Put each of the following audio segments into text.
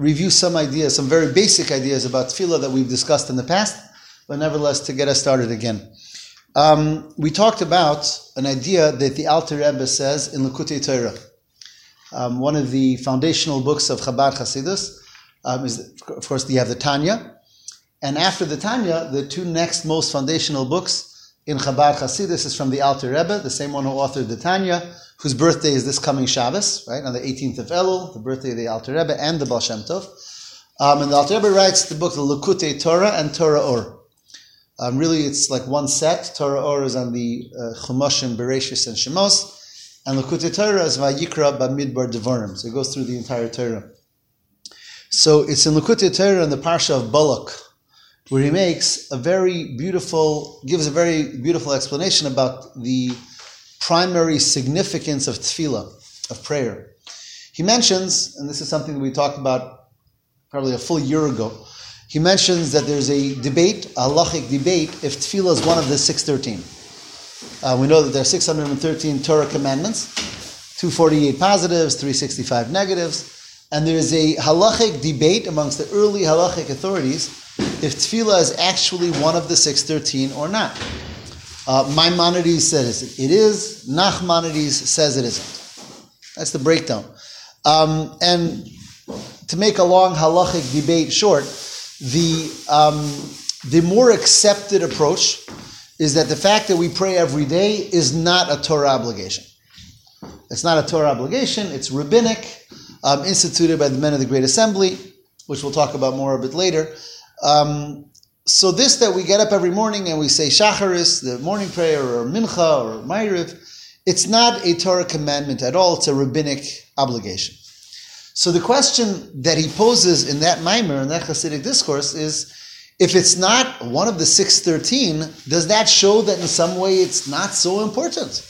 review some ideas, some very basic ideas about tefillah that we've discussed in the past, but nevertheless to get us started again. Um, we talked about an idea that the Alter Rebbe says in Likutei Torah, um, one of the foundational books of Chabad Hasidus. Um, is, of course, you have the Tanya, and after the Tanya, the two next most foundational books in Chabad Hasidus is from the Alter Rebbe, the same one who authored the Tanya, whose birthday is this coming Shabbos, right, on the 18th of Elul, the birthday of the Alter Rebbe and the Baal Shem Tov. Um, and the Alter Rebbe writes the book, the Likutei Torah and Torah Or. Um, really, it's like one set. Torah Or is on the uh, Chumashim, Bereshis, and Shemos, and Likutei Torah is Vayikra Bamidbar Devarim. So it goes through the entire Torah. So it's in Likutei Torah in the Parsha of Balak, where he makes a very beautiful, gives a very beautiful explanation about the primary significance of tefillah, of prayer. He mentions, and this is something that we talked about probably a full year ago, he mentions that there's a debate, a halachic debate, if tefillah is one of the 613. Uh, we know that there are 613 Torah commandments, 248 positives, 365 negatives, and there's a halachic debate amongst the early halachic authorities if tefillah is actually one of the 613 or not. Uh, Maimonides says it is. Nachmanides says it isn't. That's the breakdown. Um, and to make a long halachic debate short, the um, the more accepted approach is that the fact that we pray every day is not a Torah obligation. It's not a Torah obligation. It's rabbinic, um, instituted by the men of the Great Assembly, which we'll talk about more a bit later. Um, so this that we get up every morning and we say shacharis, the morning prayer, or mincha, or ma'ariv, it's not a Torah commandment at all. It's a rabbinic obligation. So the question that he poses in that maamar, in that Hasidic discourse, is if it's not one of the 613, does that show that in some way it's not so important?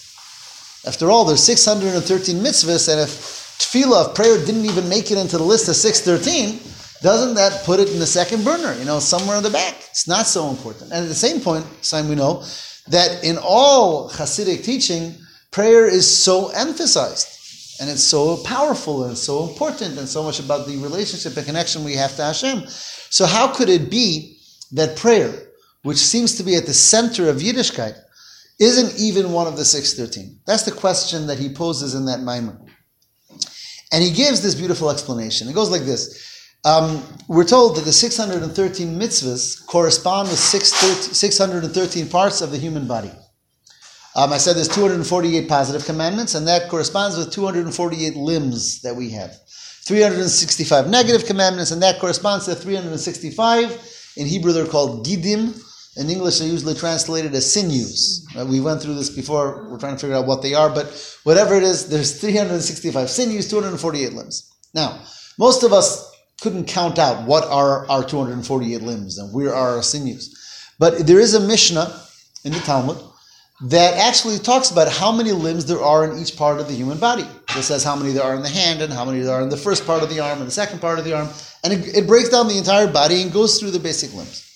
After all, there's 613 mitzvahs, and if tefillah of prayer didn't even make it into the list of 613, doesn't that put it in the second burner, you know, somewhere in the back? It's not so important. And at the same point, same we know that in all Hasidic teaching, prayer is so emphasized and it's so powerful and so important and so much about the relationship and connection we have to Hashem. So how could it be that prayer, which seems to be at the center of Yiddishkeit, isn't even one of the 613? That's the question that he poses in that maamar. And he gives this beautiful explanation. It goes like this. Um, we're told that the 613 mitzvahs correspond with 613 parts of the human body. Um, I said there's 248 positive commandments, and that corresponds with 248 limbs that we have. 365 negative commandments, and that corresponds to 365. In Hebrew, they're called gidim. In English, they're usually translated as sinews. Right? We went through this before. We're trying to figure out what they are, but whatever it is, there's 365 sinews, 248 limbs. Now, most of us couldn't count out what are our 248 limbs and where are our sinews. But there is a Mishnah in the Talmud that actually talks about how many limbs there are in each part of the human body. It says how many there are in the hand and how many there are in the first part of the arm and the second part of the arm. And it, it breaks down the entire body and goes through the basic limbs.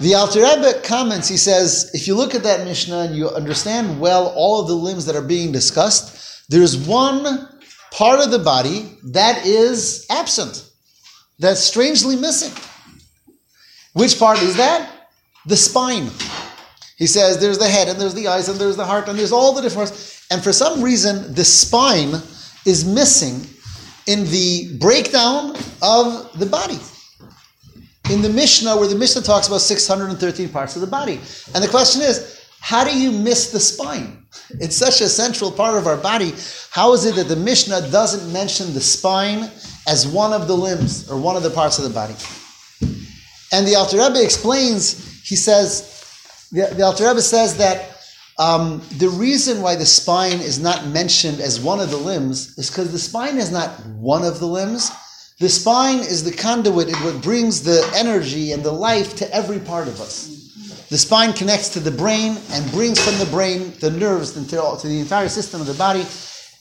The Alter Rebbe comments, he says, if you look at that Mishnah and you understand well all of the limbs that are being discussed, there's one part of the body that is absent, that's strangely missing. Which part is that? The spine. He says there's the head and there's the eyes and there's the heart and there's all the different parts. And for some reason, the spine is missing in the breakdown of the body. In the Mishnah, where the Mishnah talks about 613 parts of the body. And the question is, how do you miss the spine? It's such a central part of our body. How is it that the Mishnah doesn't mention the spine as one of the limbs or one of the parts of the body? And the Alter Rebbe explains, he says, the, the Alter Rebbe says that um, the reason why the spine is not mentioned as one of the limbs is because the spine is not one of the limbs. The spine is the conduit, it what brings the energy and the life to every part of us. The spine connects to the brain and brings from the brain the nerves into, to the entire system of the body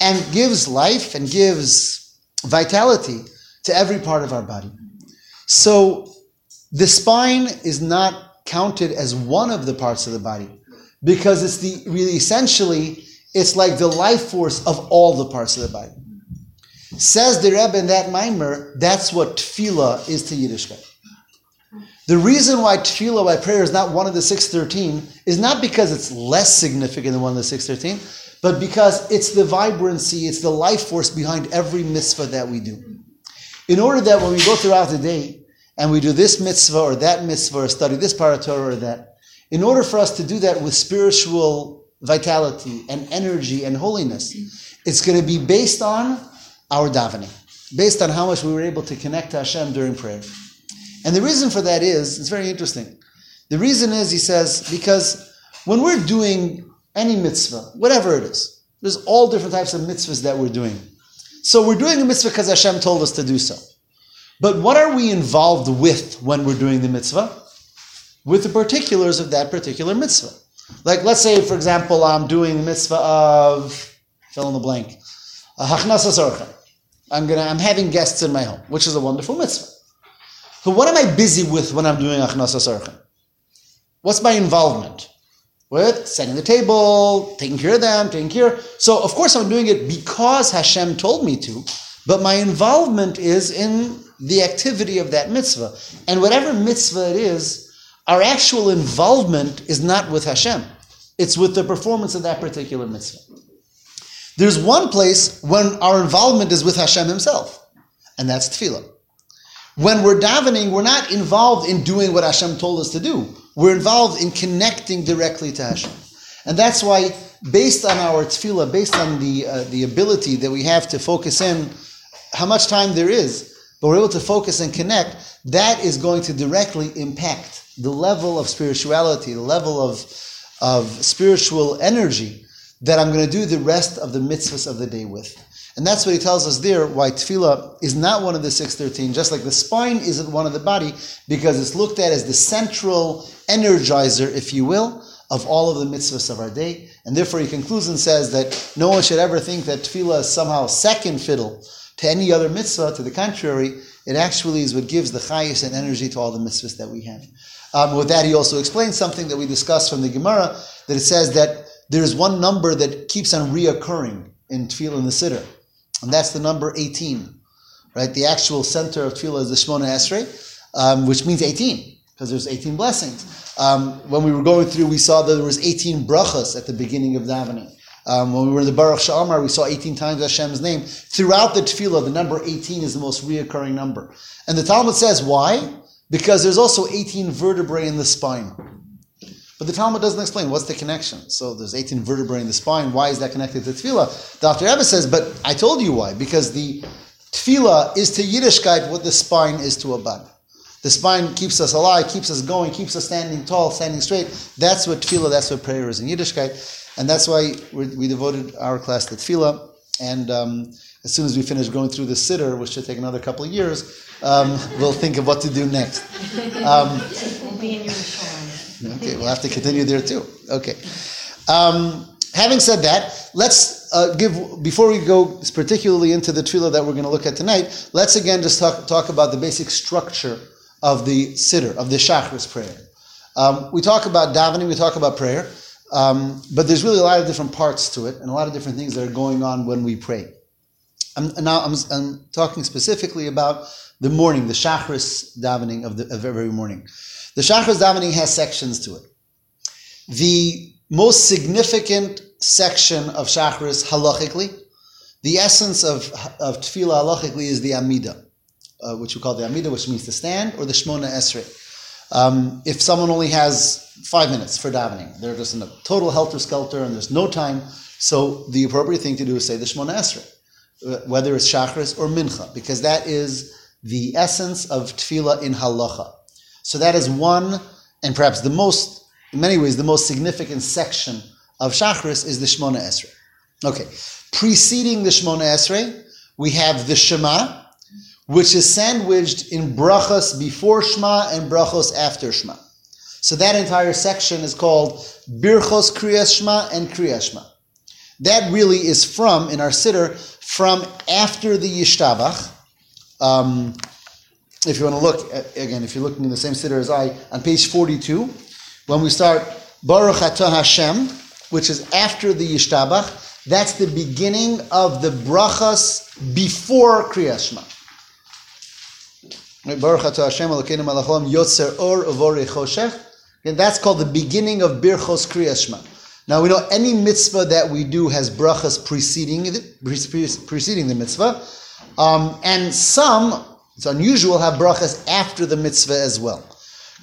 and gives life and gives vitality to every part of our body. So the spine is not counted as one of the parts of the body because it's the really essentially it's like the life force of all the parts of the body. Says the Rebbe in that maamar, that's what tefillah is to Yiddishkeit. The reason why tefillah, why prayer is not one of the 613 is not because it's less significant than one of the 613, but because it's the vibrancy, it's the life force behind every mitzvah that we do. In order that when we go throughout the day and we do this mitzvah or that mitzvah or study this paratorah or that, in order for us to do that with spiritual vitality and energy and holiness, it's going to be based on our davening, based on how much we were able to connect to Hashem during prayer. And the reason for that is, it's very interesting. The reason is, he says, because when we're doing any mitzvah, whatever it is, there's all different types of mitzvahs that we're doing. So we're doing a mitzvah because Hashem told us to do so. But what are we involved with when we're doing the mitzvah? With the particulars of that particular mitzvah. Like, let's say, for example, I'm doing the mitzvah of, fill in the blank, hachnasa I'm gonna, I'm having guests in my home, which is a wonderful mitzvah. So what am I busy with when I'm doing Hachnasas Orchim? What's my involvement? With setting the table, taking care of them, taking care. So of course I'm doing it because Hashem told me to, but my involvement is in the activity of that mitzvah. And whatever mitzvah it is, our actual involvement is not with Hashem. It's with the performance of that particular mitzvah. There's one place when our involvement is with Hashem Himself, and that's tefillah. When we're davening, we're not involved in doing what Hashem told us to do. We're involved in connecting directly to Hashem. And that's why, based on our tefillah, based on the, uh, the ability that we have to focus in how much time there is, but we're able to focus and connect, that is going to directly impact the level of spirituality, the level of, of spiritual energy that I'm going to do the rest of the mitzvahs of the day with. And that's what he tells us there, why tefillah is not one of the 613, just like the spine isn't one of the body, because it's looked at as the central energizer, if you will, of all of the mitzvahs of our day. And therefore he concludes and says that no one should ever think that tefillah is somehow second fiddle to any other mitzvah. To the contrary, it actually is what gives the chayus and energy to all the mitzvahs that we have. Um, with that, he also explains something that we discussed from the Gemara, that it says that there's one number that keeps on reoccurring in tefillah in the siddur. And that's the number 18, right? The actual center of tefillah is the Shemona Esrei, um, which means 18, because there's 18 blessings. Um, when we were going through, we saw that there was 18 brachas at the beginning of davening. Um, when we were in the Baruch Sha'amar, we saw 18 times Hashem's name. Throughout the tefillah, the number 18 is the most reoccurring number. And the Talmud says, why? Because there's also 18 vertebrae in the spine. But the Talmud doesn't explain what's the connection. So there's 18 vertebrae in the spine. Why is that connected to tefillah? Dr. Rebbe says, but I told you why. Because the tefillah is to Yiddishkeit what the spine is to a bud. The spine keeps us alive, keeps us going, keeps us standing tall, standing straight. That's what tefillah, that's what prayer is in Yiddishkeit. And that's why we devoted our class to tefillah. And um, as soon as we finish going through the siddur, which should take another couple of years, um, we'll think of what to do next. Um, we'll be in your Okay, we'll have to continue there too. Okay. Um, having said that, let's uh, give, before we go particularly into the tefillah that we're going to look at tonight, let's again just talk, talk about the basic structure of the siddur, of the shachris prayer. Um, we talk about davening, we talk about prayer, um, but there's really a lot of different parts to it and a lot of different things that are going on when we pray. I'm, now I'm, I'm talking specifically about the morning, the shachris davening of, the, of every morning. The Shachar davening has sections to it. The most significant section of Shacharis halachically, the essence of, of tefillah halachically is the Amida, uh, which we call the Amida, which means to stand, or the Shmona Esrei. Um, if someone only has five minutes for davening, they're just in a total helter skelter and there's no time, so the appropriate thing to do is say the Shmona Esrei, whether it's Shacharis or Mincha, because that is the essence of tefillah in halacha. So that is one, and perhaps the most, in many ways, the most significant section of Shachris is the Shmona Esrei. Okay, preceding the Shmona Esrei, we have the Shema, which is sandwiched in brachos before Shema and brachos after Shema. So that entire section is called Birchos Kriyas Shema and Kriyas Shema. That really is from, in our siddur, from after the Yishtabach, um, if you want to look, at, again, if you're looking in the same siddur as I, on page 42, when we start Baruch Atah Hashem, which is after the Yishtabach, That's the beginning of the brachas before Kriyas Shema. Baruch atah Hashem Elokeinu melech haolam yotzer or uvori choshech. And that's called the beginning of Birchos Kriyas Shema. Now we know any mitzvah that we do has brachas preceding it, preceding the mitzvah, um, and some it's unusual have brachas after the mitzvah as well.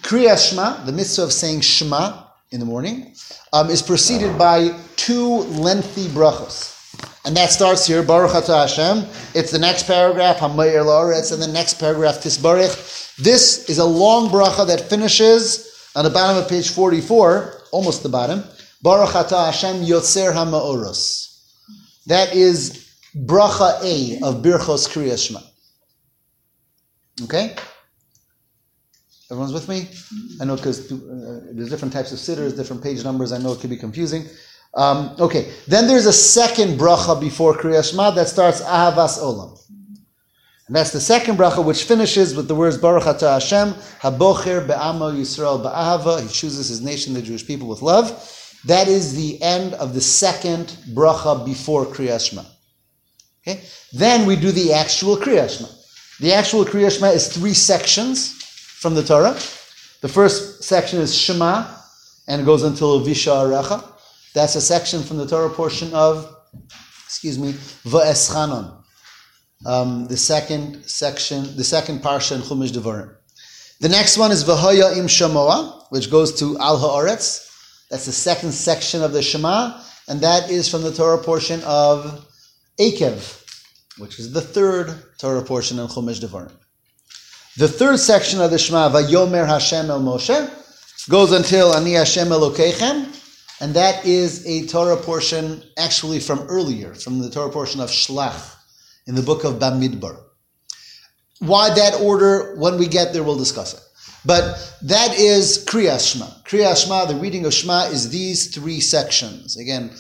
Kriyas Shema, the mitzvah of saying Shema in the morning, um, is preceded by two lengthy brachas. And that starts here, Baruch Atah Hashem. It's the next paragraph, Hamayir La'aretz, and the next paragraph, Tisbarich. This is a long bracha that finishes on the bottom of page 44, almost the bottom. Baruch Atah Hashem Yotzer HaMa'oros. That is bracha A of Birchos Kriyas Shema. Okay? Everyone's with me? I know because uh, there's different types of siddurs, different page numbers. I know it can be confusing. Um, okay, then there's a second bracha before Kriyas Shema that starts Ahavas Olam. And that's the second bracha which finishes with the words Baruch Atah Hashem, Habocher Be'amo Yisrael Ba'ahava. He chooses his nation, the Jewish people, with love. That is the end of the second bracha before Kriyas Shema. Okay? Then we do the actual Kriyas Shema. The actual Kriyas Shema is three sections from the Torah. The first section is Shema, and it goes until Visha. That's a section from the Torah portion of, excuse me, Va'eschanon. Um, the second section, the second parsha in Chumash Devarim. The next one is V'hoya im Shamoa, which goes to Al Haaretz. That's the second section of the Shema, and that is from the Torah portion of Eikev, which is the third Torah portion in Chumash Devarim. The third section of the Shema, Vayomer Hashem El Moshe, goes until Ani Hashem Elokeichem, and that is a Torah portion actually from earlier, from the Torah portion of Shlach in the book of Bamidbar. Why that order? When we get there, we'll discuss it. But that is Kriyas Shema. Kriyas Shema, the reading of Shema, is these three sections. Again,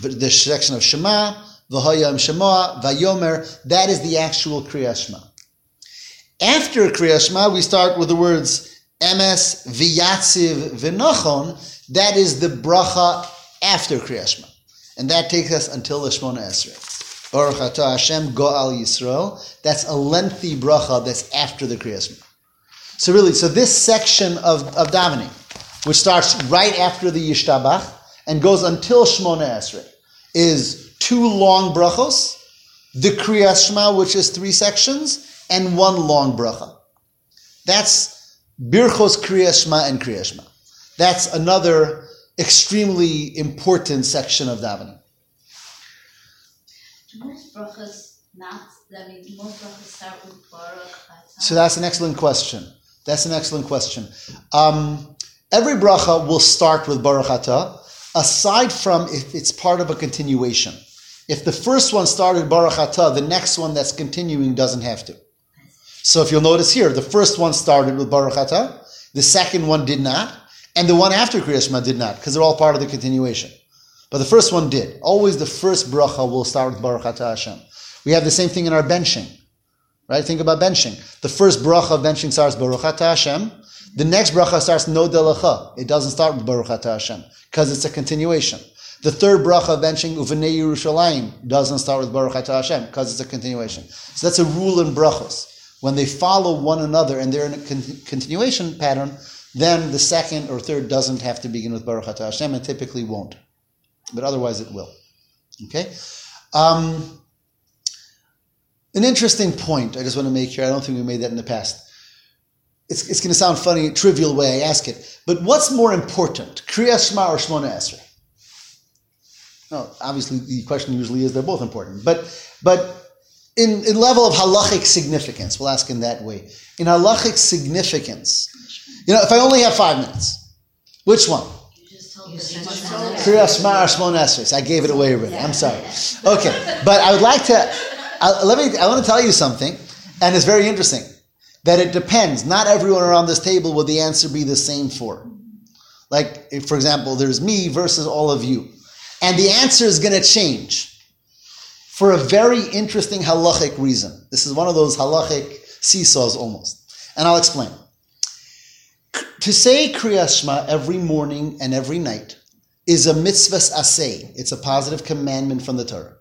the section of Shema, V'hayam Shema, Vayomer, that is the actual Kriyas Shema. After Kriyas Shema, we start with the words Emes, V'yatziv, V'nachon, that is the bracha after Kriyas Shema. And that takes us until the Shemona Esrei. Baruch Hashem Go'al Yisrael. That's a lengthy bracha that's after the Kriyas Shema. So really, so this section of, of davening, which starts right after the Yishtabach and goes until Shemona Esrei, is two long brachos, the Kriyas Shema, which is three sections, and one long bracha. That's Birchos Kriyas Shema and Kriyas Shema. That's another extremely important section of davening. Most brachas not, I mean, most brachas start with Baruch. So that's an excellent question. That's an excellent question. Um, every bracha will start with Baruch Atah, aside from if it's part of a continuation. If the first one started Baruch Atah, the next one that's continuing doesn't have to. So if you'll notice here, the first one started with Baruch Atah, the second one did not, and the one after Kriyas Shema did not, because they're all part of the continuation. But the first one did. Always the first bracha will start with Baruch Atah Hashem. We have the same thing in our benching. Right? Think about benching. The first bracha of benching starts Baruch Atah Hashem. The next bracha starts Nodeh Lecha. It doesn't start with Baruch Atah Hashem, because it's a continuation. The third bracha of benching Uvenei Yerushalayim doesn't start with Baruch Atah Hashem, because it's a continuation. So that's a rule in brachos. When they follow one another and they're in a con- continuation pattern, then the second or third doesn't have to begin with Baruch Atah Hashem and typically won't. But otherwise it will. Okay? Um, an interesting point I just want to make here. I don't think we made that in the past. It's, it's going to sound funny, trivial way I ask it. But what's more important, Kriyas Shema or Shmona Esrei? No, obviously the question usually is they're both important. But but in, in level of halachic significance, we'll ask in that way. In halachic significance, you know, if I only have five minutes, which one? Kriyas Shema or Shmona Esrei. I gave it away already. I'm sorry. Okay, but I would like to. I, let me. I want to tell you something, and it's very interesting that it depends. Not everyone around this table will the answer be the same for. Like, if, for example, there's me versus all of you, and the answer is going to change for a very interesting halachic reason. This is one of those halachic seesaws almost, and I'll explain. To say Kriyas Shema every morning and every night is a mitzvahs asay. It's a positive commandment from the Torah.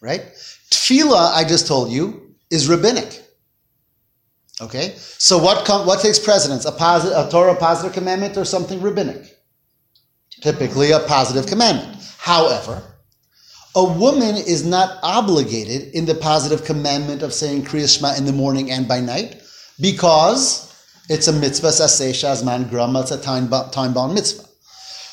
Right? Tefillah, I just told you, is rabbinic. Okay? So what com- what takes precedence? A, positive, a Torah positive commandment or something rabbinic? Typically a positive commandment. However, a woman is not obligated in the positive commandment of saying Kriya Shema in the morning and by night because it's a mitzvah saseh shazman grama, it's a time-bound mitzvah.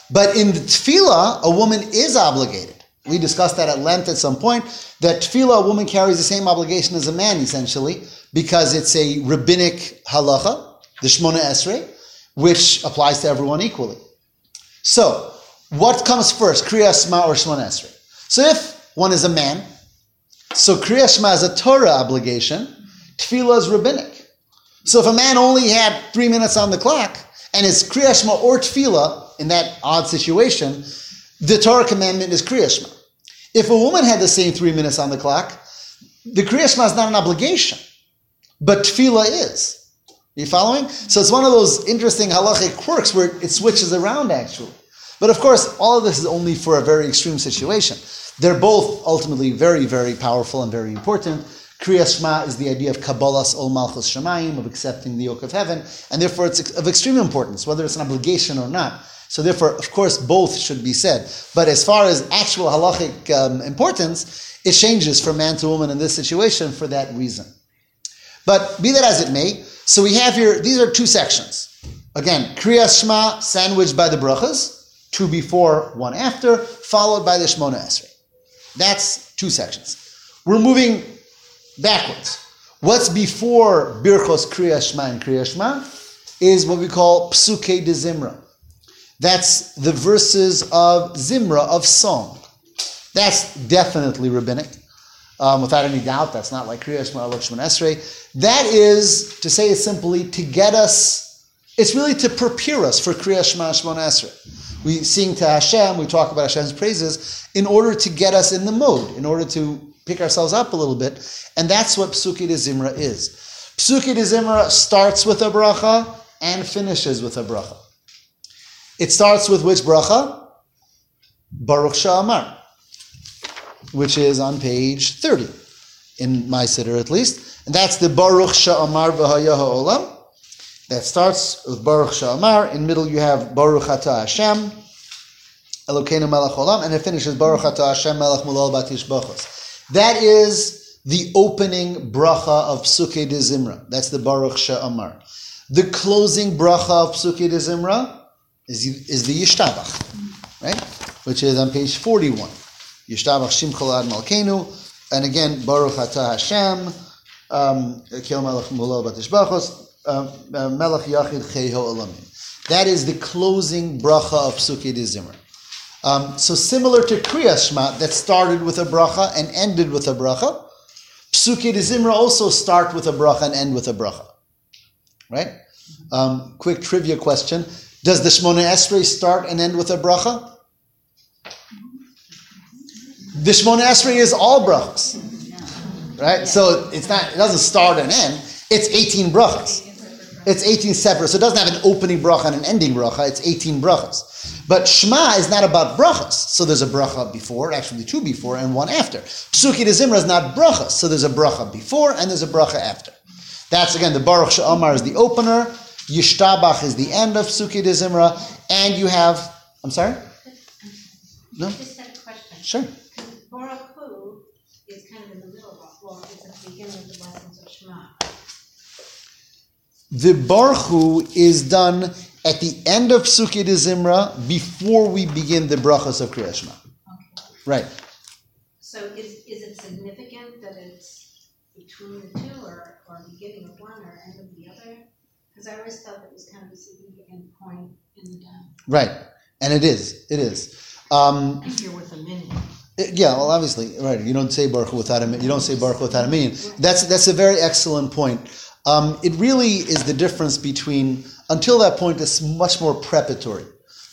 But in the tefillah, a woman is obligated. We discussed that at length at some point, that tefillah, a woman carries the same obligation as a man, essentially, because it's a rabbinic halacha, the Shmona Esrei, which applies to everyone equally. So, what comes first, Kriya Shema or Shmona Esrei? So if one is a man, so Kriya Shema is a Torah obligation, Tefillah is rabbinic. So if a man only had three minutes on the clock, and it's Kriya Shema or Tefillah in that odd situation, the Torah commandment is Kriya Shema. If a woman had the same three minutes on the clock, the Kriya Shema is not an obligation, but Tefillah is. Are you following? So it's one of those interesting halachic quirks where it switches around actually. But of course, all of this is only for a very extreme situation. They're both ultimately very, very powerful and very important. Kriya Shema is the idea of Kabbalas Ol Malchus Shamayim, of accepting the yoke of heaven, and therefore it's of extreme importance, whether it's an obligation or not. So therefore, of course, both should be said. But as far as actual halachic um, importance, it changes from man to woman in this situation for that reason. But be that as it may, so we have here, these are two sections. Again, Kriya Shema sandwiched by the brachas, two before, one after, followed by the Shmona Esrei. That's two sections. We're moving backwards. What's before Birchos Kriya Shema and Kriya Shema is what we call Psuke de Zimra. That's the verses of Zimra, of song. That's definitely rabbinic. Um, without any doubt, that's not like Kriya Shema or Esrei. That is, to say it simply, to get us, it's really to prepare us for Kriya Shema Shema Esrei. We sing to Hashem, we talk about Hashem's praises in order to get us in the mode, in order to pick ourselves up a little bit. And that's what Psuki de Zimra is. Psuki de Zimra starts with a bracha and finishes with a bracha. It starts with which bracha? Baruch Sha'amar, which is on page 30, in my siddur at least. And that's the Baruch Sha'amar v'haya ha'olam. That starts with Baruch Sha'amar. In middle you have Baruch Ata Hashem, Elokeinu Melech Olam, and it finishes Baruch Ata Hashem Melech Mulal Batish Bachos. That is the opening bracha of Psuke de Zimra. That's the Baruch Sha'amar. The closing bracha of Psuke de Zimra is, is the Yishtabach, right? Which is on page 41. Yishtabach Shim Cholad Malkenu, and again, Baruch Ata Hashem, um, Kel Melech Mulal Batish Bachos, um, uh, Melech Yachid Cheho Alamin. That is the closing bracha of Psuki de Zimra. Um, so similar to Kriya Shema, that started with a bracha and ended with a bracha, Psuki de Zimra also start with a bracha and end with a bracha. Right? Um, quick trivia question. Does the Shmona Esrei start and end with a bracha? The Shmona Esrei is all brachas. Right? So it's not, it doesn't start and end. It's 18 brachas. It's 18 separate. So it doesn't have an opening bracha and an ending bracha. It's 18 brachas. But Shema is not about brachas. So there's a bracha before, actually two before and one after. Psuki de Zimra is not brachas. So there's a bracha before and there's a bracha after. That's again, the Baruch Sha'amar is the opener. Yishtabach is the end of Psuki de Zimra. And you have, I'm sorry? No? Just had a question. Sure. Barchu is kind of in the middle of, well, it's at the beginning of the lessons of Shema the Barchu is done at the end of Sukkot Zimra before we begin the brachas of Kriya Shema. Okay. Right. So is, Because I always thought that was kind of a significant point in the time. Right. And it is. It is. Um, if you're with a minyan. Yeah, well, obviously, right. You don't say barchu without a you don't say barchu without a minyan. That's that's a very excellent point. Um, it really is the difference between, until that point, it's much more preparatory.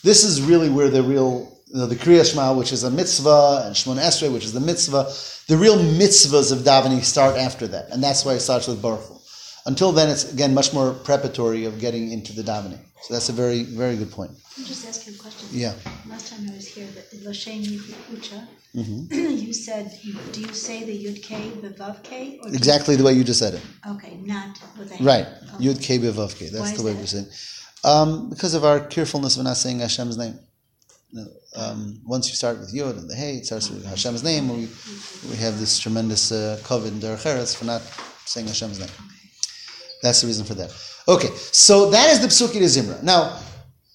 This is really where the real, you know, the Kriya Shema, which is a mitzvah, and Shmon Esrei, which is the mitzvah, the real mitzvahs of davening start after that. And that's why it starts with Barchu Until then, it's again much more preparatory of getting into the davening. So that's a very, very good point. Let me just ask you a question. Yeah. Last time I was here, the Lashem Yichucha, hmm you said, do you say the Yud K, the Vav K? Exactly the way you just said it. Okay, not with a. Right. Okay. Yud K Bevav K. That's Why the way that? we say it. Um, because of our carefulness of not saying Hashem's name. Um, once you start with Yud and the Hey, it starts with Hashem's name. We, we have this tremendous uh, covet in Derech Eretz for not saying Hashem's name. That's the reason for that. Okay, so that is the Psuki de Zimra. Now,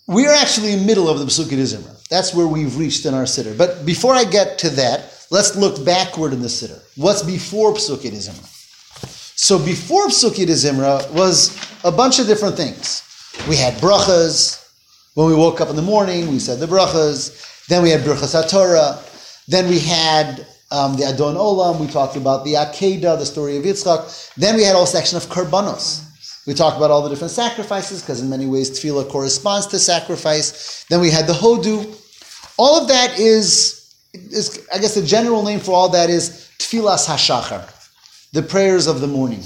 we are actually in the middle of the Psuki de Zimra. That's where we've reached in our Siddur. But before I get to that, let's look backward in the Siddur. What's before Psuki de Zimra? So before Psuki de Zimra was a bunch of different things. We had brachas. When we woke up in the morning, we said the brachas. Then we had brachas HaTorah. Then we had um, the Adon Olam. We talked about the Akedah, the story of Yitzchak. Then we had a whole section of karbanos. We talked about all the different sacrifices because in many ways tefillah corresponds to sacrifice. Then we had the Hodu. All of that is, is I guess the general name for all that is tefillas hashachar, the prayers of the morning.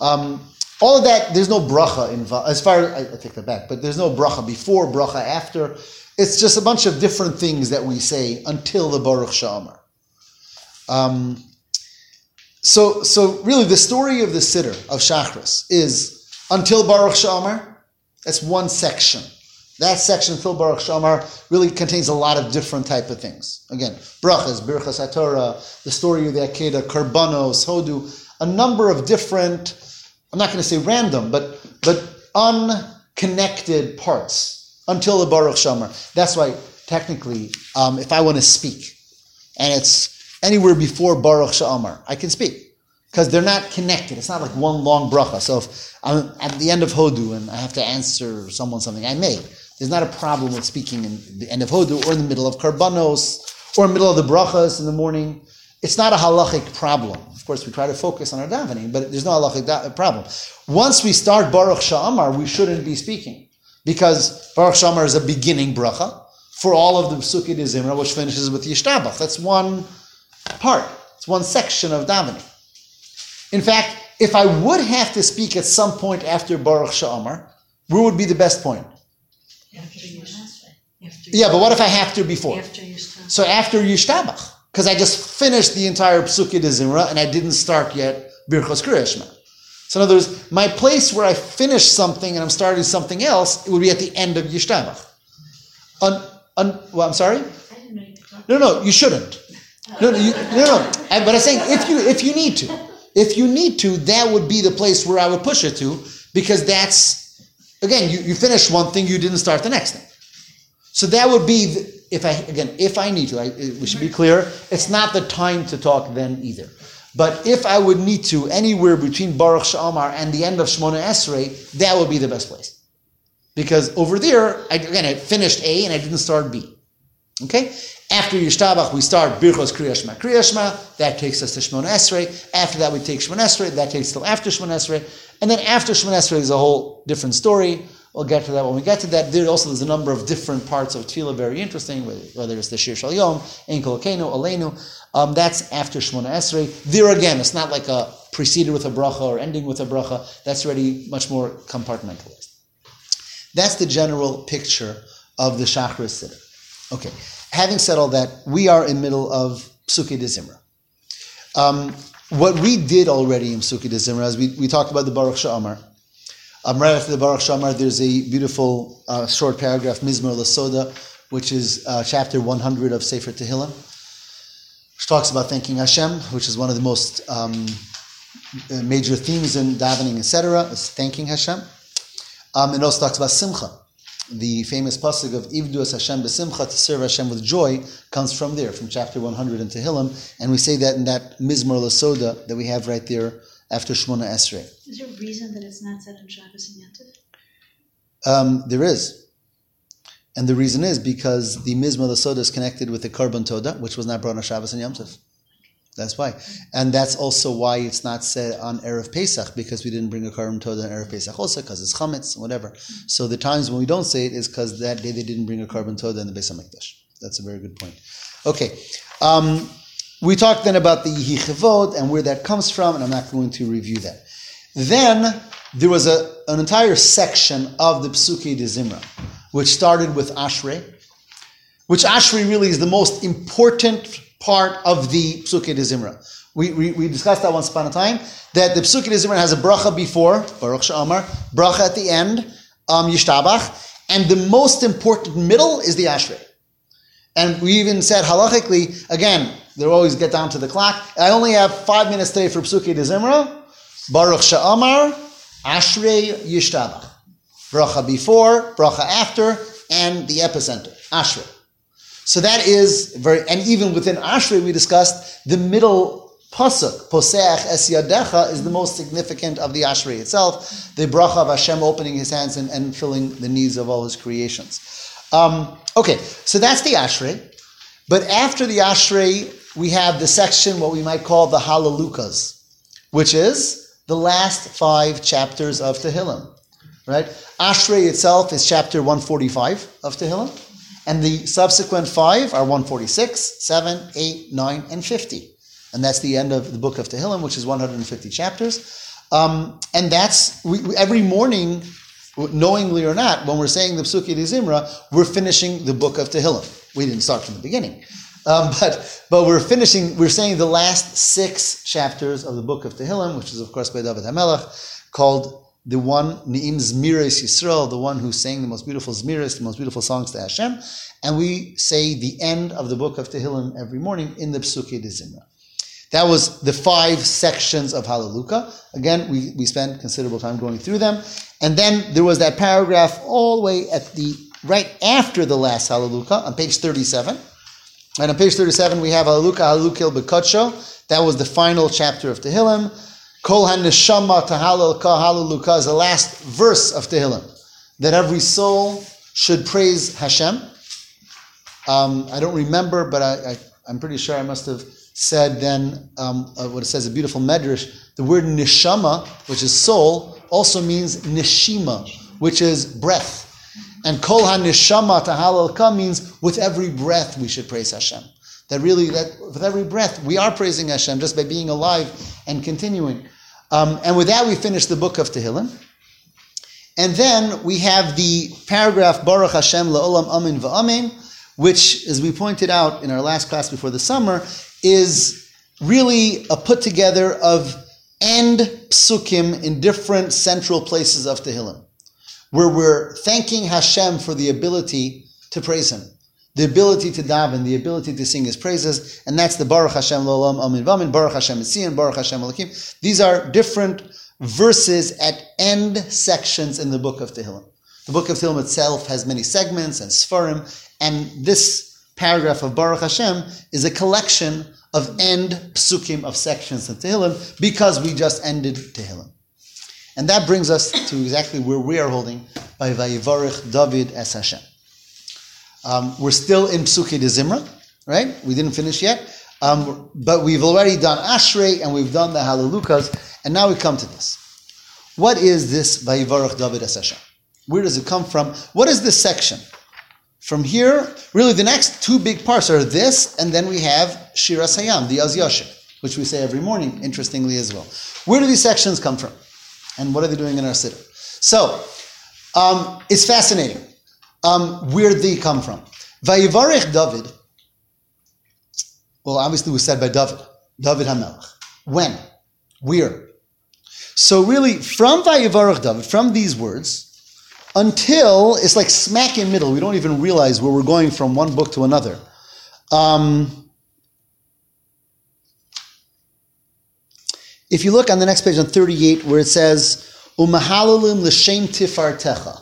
Um, all of that, there's no bracha involved. As far I, I take that back, but there's no bracha before, bracha after. It's just a bunch of different things that we say until the Baruch Sha'amar. Um, so, so really, the story of the Siddur of Shachris is until Baruch Sha'amar. That's one section. That section, until Baruch Sha'amar, really contains a lot of different type of things. Again, brachas, birchas haTorah, the story of the Akedah, karbanos, hodu, a number of different. I'm not going to say random, but but unconnected parts until the Baruch Sha'amar. That's why technically, um, if I want to speak, and it's anywhere before Baruch Sha'amar, I can speak because they're not connected. It's not like one long bracha. So if I'm at the end of Hodu and I have to answer someone something, I may. There's not a problem with speaking in the end of Hodu or in the middle of Karbanos or in the middle of the brachas in the morning. It's not a halachic problem. Of course, we try to focus on our davening, but there's no halachic da- problem. Once we start Baruch Sha'amar, we shouldn't be speaking because Baruch Sha'amar is a beginning bracha for all of the de Zimra, which finishes with Yishtabach. That's one part. It's one section of davening. In fact, if I would have to speak at some point after Baruch Sha'amar, where would be the best point? After Yeah, but what if I have to before? after. So after Yishtabach, because I just finished the entire Psuki de Zimra and I didn't start yet Birchos Kriyashma. So in other words, my place where I finish something and I'm starting something else, it would be at the end of Yishtabach. Un, un, well, I'm sorry? I didn't know you could talk. No, no, you shouldn't. No, no, you, no, no. But I'm saying if you if you need to, if you need to, that would be the place where I would push it to, because that's again, you, you finish one thing, you didn't start the next thing. So that would be the, if I again, if I need to, I, we should be clear. It's not the time to talk then either. But if I would need to, anywhere between Baruch Sha'amar and the end of Shemona Esrei, that would be the best place. Because over there, I, again, I finished A and I didn't start B. Okay? After Yishtabach, we start Birchos Kriyashma. Kriyashma, that takes us to Shemona Esrei. After that, we take Shemona Esrei. That takes till after Shemona Esrei. And then after Shemona Esrei is a whole different story. We'll get to that when we get to that. There also there's a number of different parts of Tefillah, very interesting, whether, it's the Shir Shel Yom, Ein K'Elokeinu, Aleinu. Um, that's after Shemona Esrei. There again, it's not like a preceded with a bracha or ending with a bracha. That's already much more compartmentalized. That's the general picture of the Shachris Siddur. Okay. Having said all that, we are in middle of Psuki de Zimra. Um, what we did already in Psuki de Zimra is we, we talked about the Baruch Sha'amar. Um, right after the Baruch Sha'amar, there's a beautiful uh, short paragraph, Mizmor Lasoda, which is uh, chapter 100 of Sefer Tehillim, which talks about thanking Hashem, which is one of the most um, uh, major themes in davening, etc., is thanking Hashem. Um, it also talks about Simcha. The famous pasuk of Ivdu as Hashem b'simcha, to serve Hashem with joy, comes from there, from chapter 100 in Tehillim, and we say that in that Mizmor Lasoda that we have right there after Shmona Esrei. Is there a reason that it's not said on Shabbos and Yantiv? Um, there is. And the reason is because the Mizmor Lasoda is connected with the Karban Toda, which was not brought on Shabbos and Yom Tov. That's why. And that's also why it's not said on Erev Pesach, because we didn't bring a Karban Toda on Erev Pesach also, because it's Chametz, whatever. So the times when we don't say it is because that day they didn't bring a Karban Toda in the Beis HaMikdash. That's a very good point. Okay. Um, we talked then about the Yehi Chevod and where that comes from, and I'm not going to review that. Then there was a, an entire section of the Psuki de Zimra, which started with Ashrei, which Ashrei really is the most important part of the Psuki de Zimra. We, we, we discussed that once upon a time, that the Psuki de Zimra has a bracha before, Baruch Sha'amar, bracha at the end, um, Yishtabach, and the most important middle is the Ashrei. And we even said halachically, again, they always get down to the clock. I only have five minutes today for Psuki de Zimra, Baruch Sha'amar, Ashrei Yishtabach. Bracha before, bracha after, and the epicenter, Ashrei. So that is very, and even within Ashrei, we discussed the middle pasuk, Poseach Es Yadecha, is the most significant of the Ashrei itself, the bracha of Hashem opening his hands and, and filling the needs of all his creations. Um, okay, so that's the Ashrei. But after the Ashrei, we have the section, what we might call the Halalukas, which is the last five chapters of Tehillim. Right? Ashrei itself is chapter 145 of Tehillim, and the subsequent five are 146, 7, 8, 9, and 50. And that's the end of the book of Tehillim, which is 150 chapters. Um, and that's we, every morning, knowingly or not, when we're saying the Psuki de Zimra, we're finishing the book of Tehillim. We didn't start from the beginning. Um, but but we're finishing. We're saying the last six chapters of the book of Tehillim, which is of course by David Hamelach, called the one Ni'im Zmiris Yisrael, the one who sang the most beautiful Zmiris, the most beautiful songs to Hashem, and we say the end of the book of Tehillim every morning in the Psuki de Zimra. That was the five sections of Hallelujah. Again, we, we spent considerable time going through them. And then there was that paragraph all the way at the right after the last Hallelujah on page 37. And on page 37, we have Hallelujah, Hallelujah B'Kodsho. That was the final chapter of Tehillim. Kol HaNeshama Tahalal Hallelujah is the last verse of Tehillim. That every soul should praise Hashem. Um, I don't remember, but I, I'm pretty sure I must have said then um, uh, what it says a beautiful medrash. The word neshama, which is soul, also means neshima, which is breath. And kol ha-neshama tahalalka means with every breath we should praise Hashem. That really, that with every breath we are praising Hashem just by being alive and continuing. Um, and with that, we finish the book of Tehillim. And then we have the paragraph Baruch Hashem la'olam amin va'amin, which, as we pointed out in our last class before the summer, is really a put together of end psukim in different central places of Tehillim, where we're thanking Hashem for the ability to praise Him, the ability to daven, the ability to sing His praises, and that's the Baruch Hashem Lolam Amin Vamin, Baruch Hashem Etzion, Baruch Hashem Elakim. These are different verses at end sections in the book of Tehillim. The book of Tehillim itself has many segments and sfarim, and this paragraph of Baruch Hashem is a collection of end psukim of sections of Tehillim because we just ended Tehillim. And that brings us to exactly where we are holding by Vayivarich David es Hashem. Um, we're still in Psuki de Zimra, right? We didn't finish yet. Um, but we've already done Ashrei and we've done the Halalukas, and now we come to this. What is this Vayivarich David es Hashem? Where does it come from? What is this section? From here, really the next two big parts are this, and then we have Shiras HaYam, the Az Yashir, which we say every morning, interestingly as well. Where do these sections come from? And what are they doing in our siddur? So, um, it's fascinating um, where they come from. Vayivarech David, well, obviously was said by David, David Hamelach. When? Where? So really, from Vayivarech David, from these words, until it's like smack in middle. We don't even realize where we're going from one book to another. Um, if you look on the next page on 38, where it says, Umahalalim l'shem tifartecha.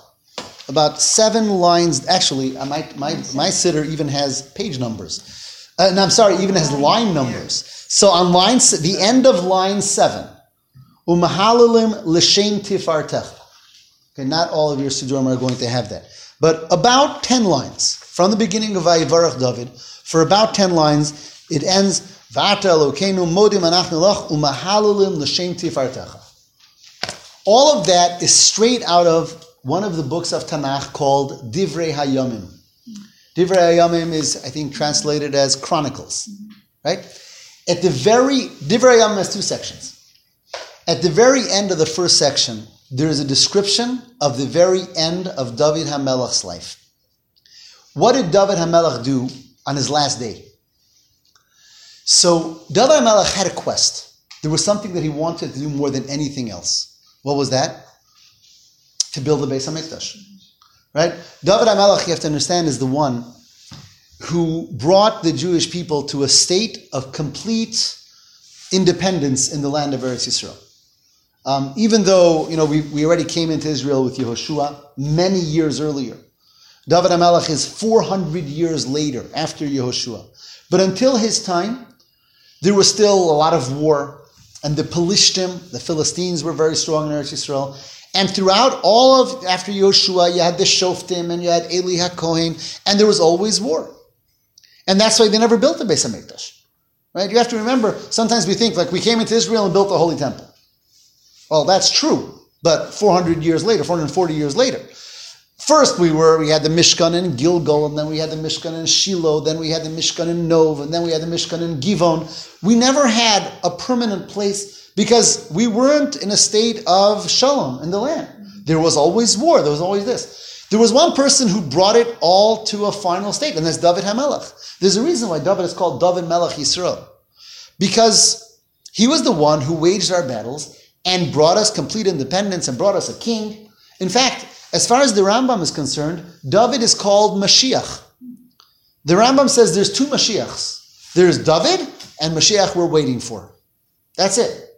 About seven lines, actually, uh, my, my, my siddur even has page numbers. Uh, I'm sorry, even has line numbers. So on line, the end of line seven, Umahalalim l'shem tifartecha. Okay, not all of your Siddurim are going to have that. But about 10 lines, from the beginning of Vayivarach David, for about 10 lines, it ends, V'ata Elokeinu modim anachnu lach u'mahalulim l'shem tifartecha. All of that is straight out of one of the books of Tanakh called Divrei Hayomim. Divrei Hayomim is, I think, translated as Chronicles, right? At the very, Divrei Hayomim has two sections. At the very end of the first section, there is a description of the very end of David Hamelach's life. What did David Hamelach do on his last day? So David Hamelach had a quest. There was something that he wanted to do more than anything else. What was that? To build the Beis HaMikdash. Right? David HaMelech, you have to understand, is the one who brought the Jewish people to a state of complete independence in the land of Eretz Yisrael. Um, even though you know we, we already came into Israel with Yehoshua many years earlier, David HaMelech is 400 years later after Yehoshua. But until his time, there was still a lot of war, and the Pelishtim, the Philistines, were very strong in Eretz Yisrael. And throughout all of after Yehoshua, you had the Shoftim and you had Eli HaKohen, and there was always war. And that's why they never built the Beis HaMikdash. Right? You have to remember, sometimes we think like we came into Israel and built the Holy Temple. Well, that's true, but 400 years later, 440 years later. First, we were we had the Mishkan in Gilgal, and then we had the Mishkan in Shiloh, then we had the Mishkan in Nov, and then we had the Mishkan in Givon. We never had a permanent place because we weren't in a state of shalom in the land. There was always war. There was always this. There was one person who brought it all to a final state, and that's David Hamelech. There's a reason why David is called David Melech Yisrael, because he was the one who waged our battles and brought us complete independence and brought us a king. In fact, as far as the Rambam is concerned, David is called Mashiach. The Rambam says there's two Mashiachs. There's David and Mashiach we're waiting for. That's it.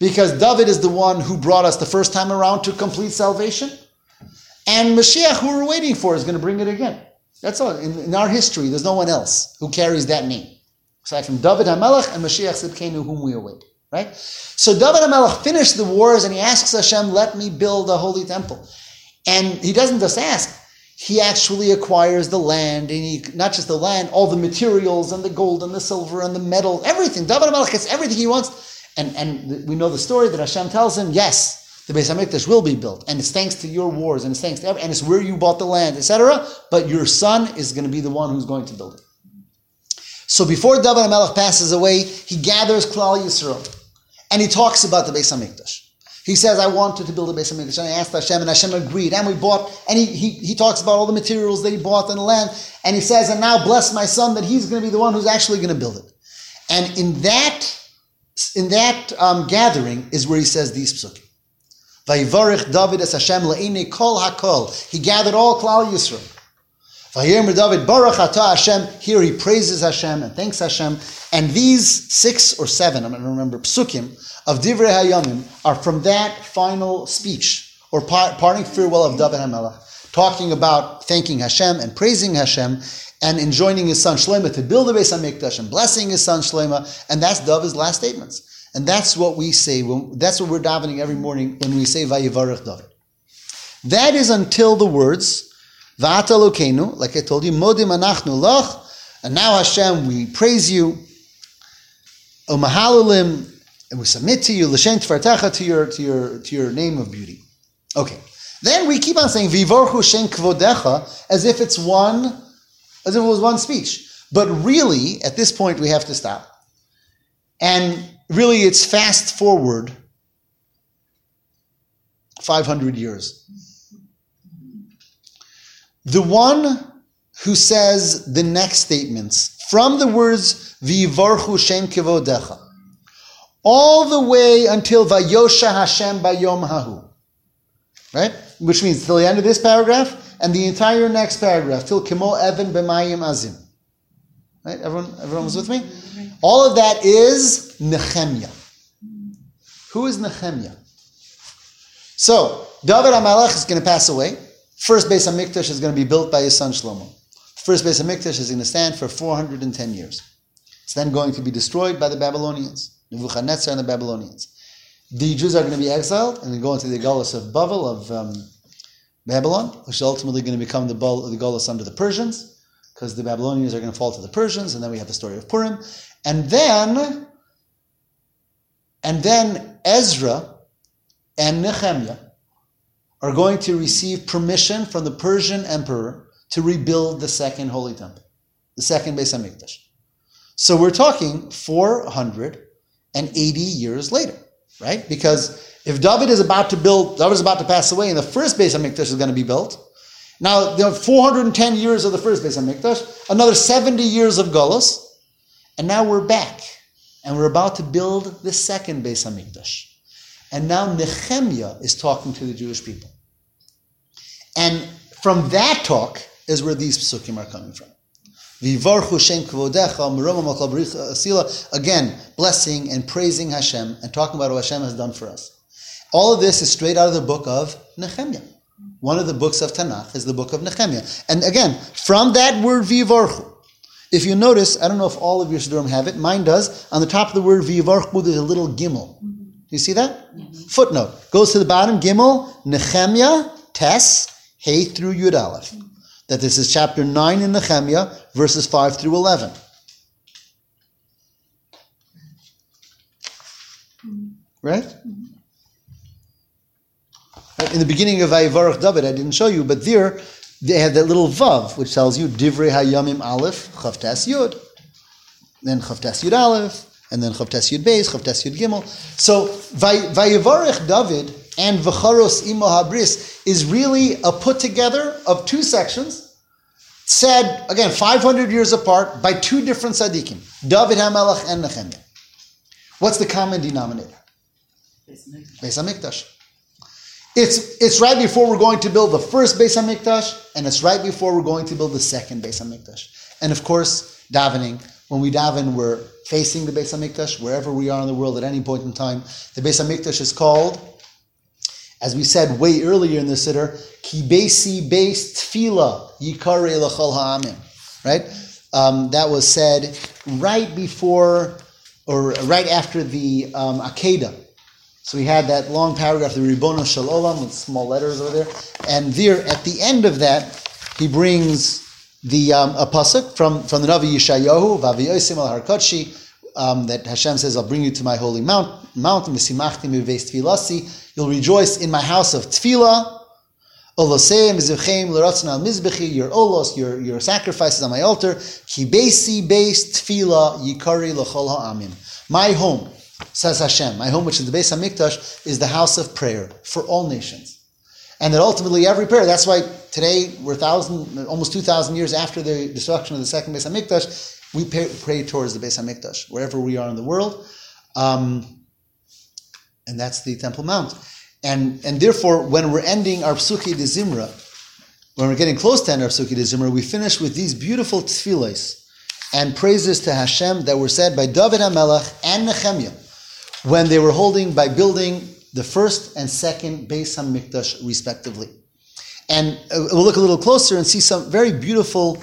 Because David is the one who brought us the first time around to complete salvation. And Mashiach, who we're waiting for, is going to bring it again. That's all. In, in our history, there's no one else who carries that name. Aside from David HaMelech and Mashiach Tzidkenu, whom we await. Right? So David HaMelech finished the wars and he asks Hashem, let me build a holy temple. And he doesn't just ask, he actually acquires the land, and he, not just the land, all the materials and the gold and the silver and the metal, everything. David HaMelech gets everything he wants. And, and we know the story that Hashem tells him, yes, the Beis HaMikdash will be built. And it's thanks to your wars, and it's thanks to every, and it's where you bought the land, etc. But your son is going to be the one who's going to build it. So before David HaMelech passes away, he gathers Klal Yisrael. And he talks about the Beis Hamikdash. He says, I wanted to build a Beis Hamikdash. And I asked Hashem, and Hashem agreed. And we bought, and he, he, he talks about all the materials that he bought in the land. And he says, and now bless my son that he's going to be the one who's actually going to build it. And in that, in that um, gathering is where he says these psukim. Vayivarich David es Hashem le'ine kol hakol. He gathered all Klal Yisrael. Vayirmer David Baruch Hashem. Here he praises Hashem and thanks Hashem. And these six or seven, I'm going to remember, psukim of Divrei Hayamim are from that final speech or parting farewell of David HaMelech, talking about thanking Hashem and praising Hashem and enjoining his son Shlomo to build the Beis HaMikdash and blessing his son Shlomo. And that's David's last statements. And that's what we say, when, that's what we're davening every morning when we say Vayivarech David. That is until the words, Va'ata Lokenu, like I told you, Modim Anachnu Lach, and now Hashem, we praise you, Umahalalim, and we submit to you, L'shen Tfartecha, to your, to your, to your name of beauty. Okay. Then we keep on saying, Vivorchu Shem Kvodecha, as if it's one, as if it was one speech. But really, at this point, we have to stop. And really, it's fast forward 500 years. The one who says the next statements from the words Vivarchu Shem Kivodecha, all the way until Vayosha Hashem Bayom Hahu, right? Which means till the end of this paragraph and the entire next paragraph till Kimo Evan B'Mayim Azim. Right? Everyone, everyone was with me. All of that is Nehemiah. Who is Nehemiah? So David Hamelech is going to pass away. First base of Hamikdash is going to be built by his son Shlomo. First base of Hamikdash is going to stand for 410 years. It's then going to be destroyed by the Babylonians, Nebuchadnezzar and the Babylonians. The Jews are going to be exiled and go into the Gullus of Bavel, of um, Babylon, which is ultimately going to become the, the Gullus under the Persians, because the Babylonians are going to fall to the Persians, and then we have the story of Purim. And then, and then Ezra and Nehemiah are going to receive permission from the Persian emperor to rebuild the second Holy Temple, the second Beis Hamikdash. So we're talking 480 years later. right? Because if David is about to build, David is about to pass away, and the first Beis Hamikdash is going to be built. Now there are 410 years of the first Beis Hamikdash, another 70 years of Golos, and now we're back, and we're about to build the second Beis Hamikdash. And now Nehemiah is talking to the Jewish people. And from that talk is where these psukim are coming from. Again, blessing and praising Hashem and talking about what Hashem has done for us. All of this is straight out of the book of Nehemiah. One of the books of Tanakh is the book of Nehemiah. And again, from that word Vivarchu, if you notice, I don't know if all of your Siddurim have it, mine does, on the top of the word Vivarchu, there's a little gimel. Do you see that? Yes. Footnote. Goes to the bottom, Gimel, Nehemiah, Tes, Hey through Yud Aleph. That this is chapter 9 in Nehemiah, verses 5 through 11. Right? Mm-hmm. Right, In the beginning of Vayivarach David, I didn't show you, but there they have that little vav, which tells you Divrei Hayamim Aleph, Chavtas Yud. Then Chavtas Yud Aleph, and then Chavtas Yud Beis, Chavtas Yud Gimel. So Vay- Vayivarach David and Vacharos Imo Habris is really a put together of two sections, said again 500 years apart by two different tzaddikim, David HaMelech and Nehemiah. What's the common denominator? Beis Hamikdash. It's, it's right before we're going to build the first Beis Hamikdash, and it's right before we're going to build the second Beis Hamikdash. And of course, davening. When we daven, we're facing the Beis Hamikdash, wherever we are in the world at any point in time. The Beis Hamikdash is called, as we said way earlier in the Siddur, Ki Beisi Beis Tfila Yikare L'chol Ha'amim. Right? Um, that was said right before, or right after the um, Akedah. So we had that long paragraph, the Ribono Shel Olam, with small letters over there. And there, at the end of that, he brings the um, a pasuk from, from the Navi Yeshayahu, Vaviyosim al Harkotshi, um, that Hashem says, I'll bring you to my holy mount, mountain. You'll rejoice in my house of tefillah. Your olos, your, your sacrifices on my altar. Ki beisi beis tefillah yikari l'chol ha'amim. My home, says Hashem, my home, which is the Beis Hamikdash, is the house of prayer for all nations. And that ultimately every prayer, that's why today we're thousand, almost 2,000 years after the destruction of the second Beis Hamikdash, we pray, pray towards the Beis Hamikdash, wherever we are in the world. Um, and that's the Temple Mount. And, and therefore, when we're ending our Psuki de Zimra, when we're getting close to end our Psuki de Zimra, we finish with these beautiful tefillahs and praises to Hashem that were said by David HaMelech and Nehemiah when they were holding by building the first and second Beis Hamikdash respectively. And uh, we'll look a little closer and see some very beautiful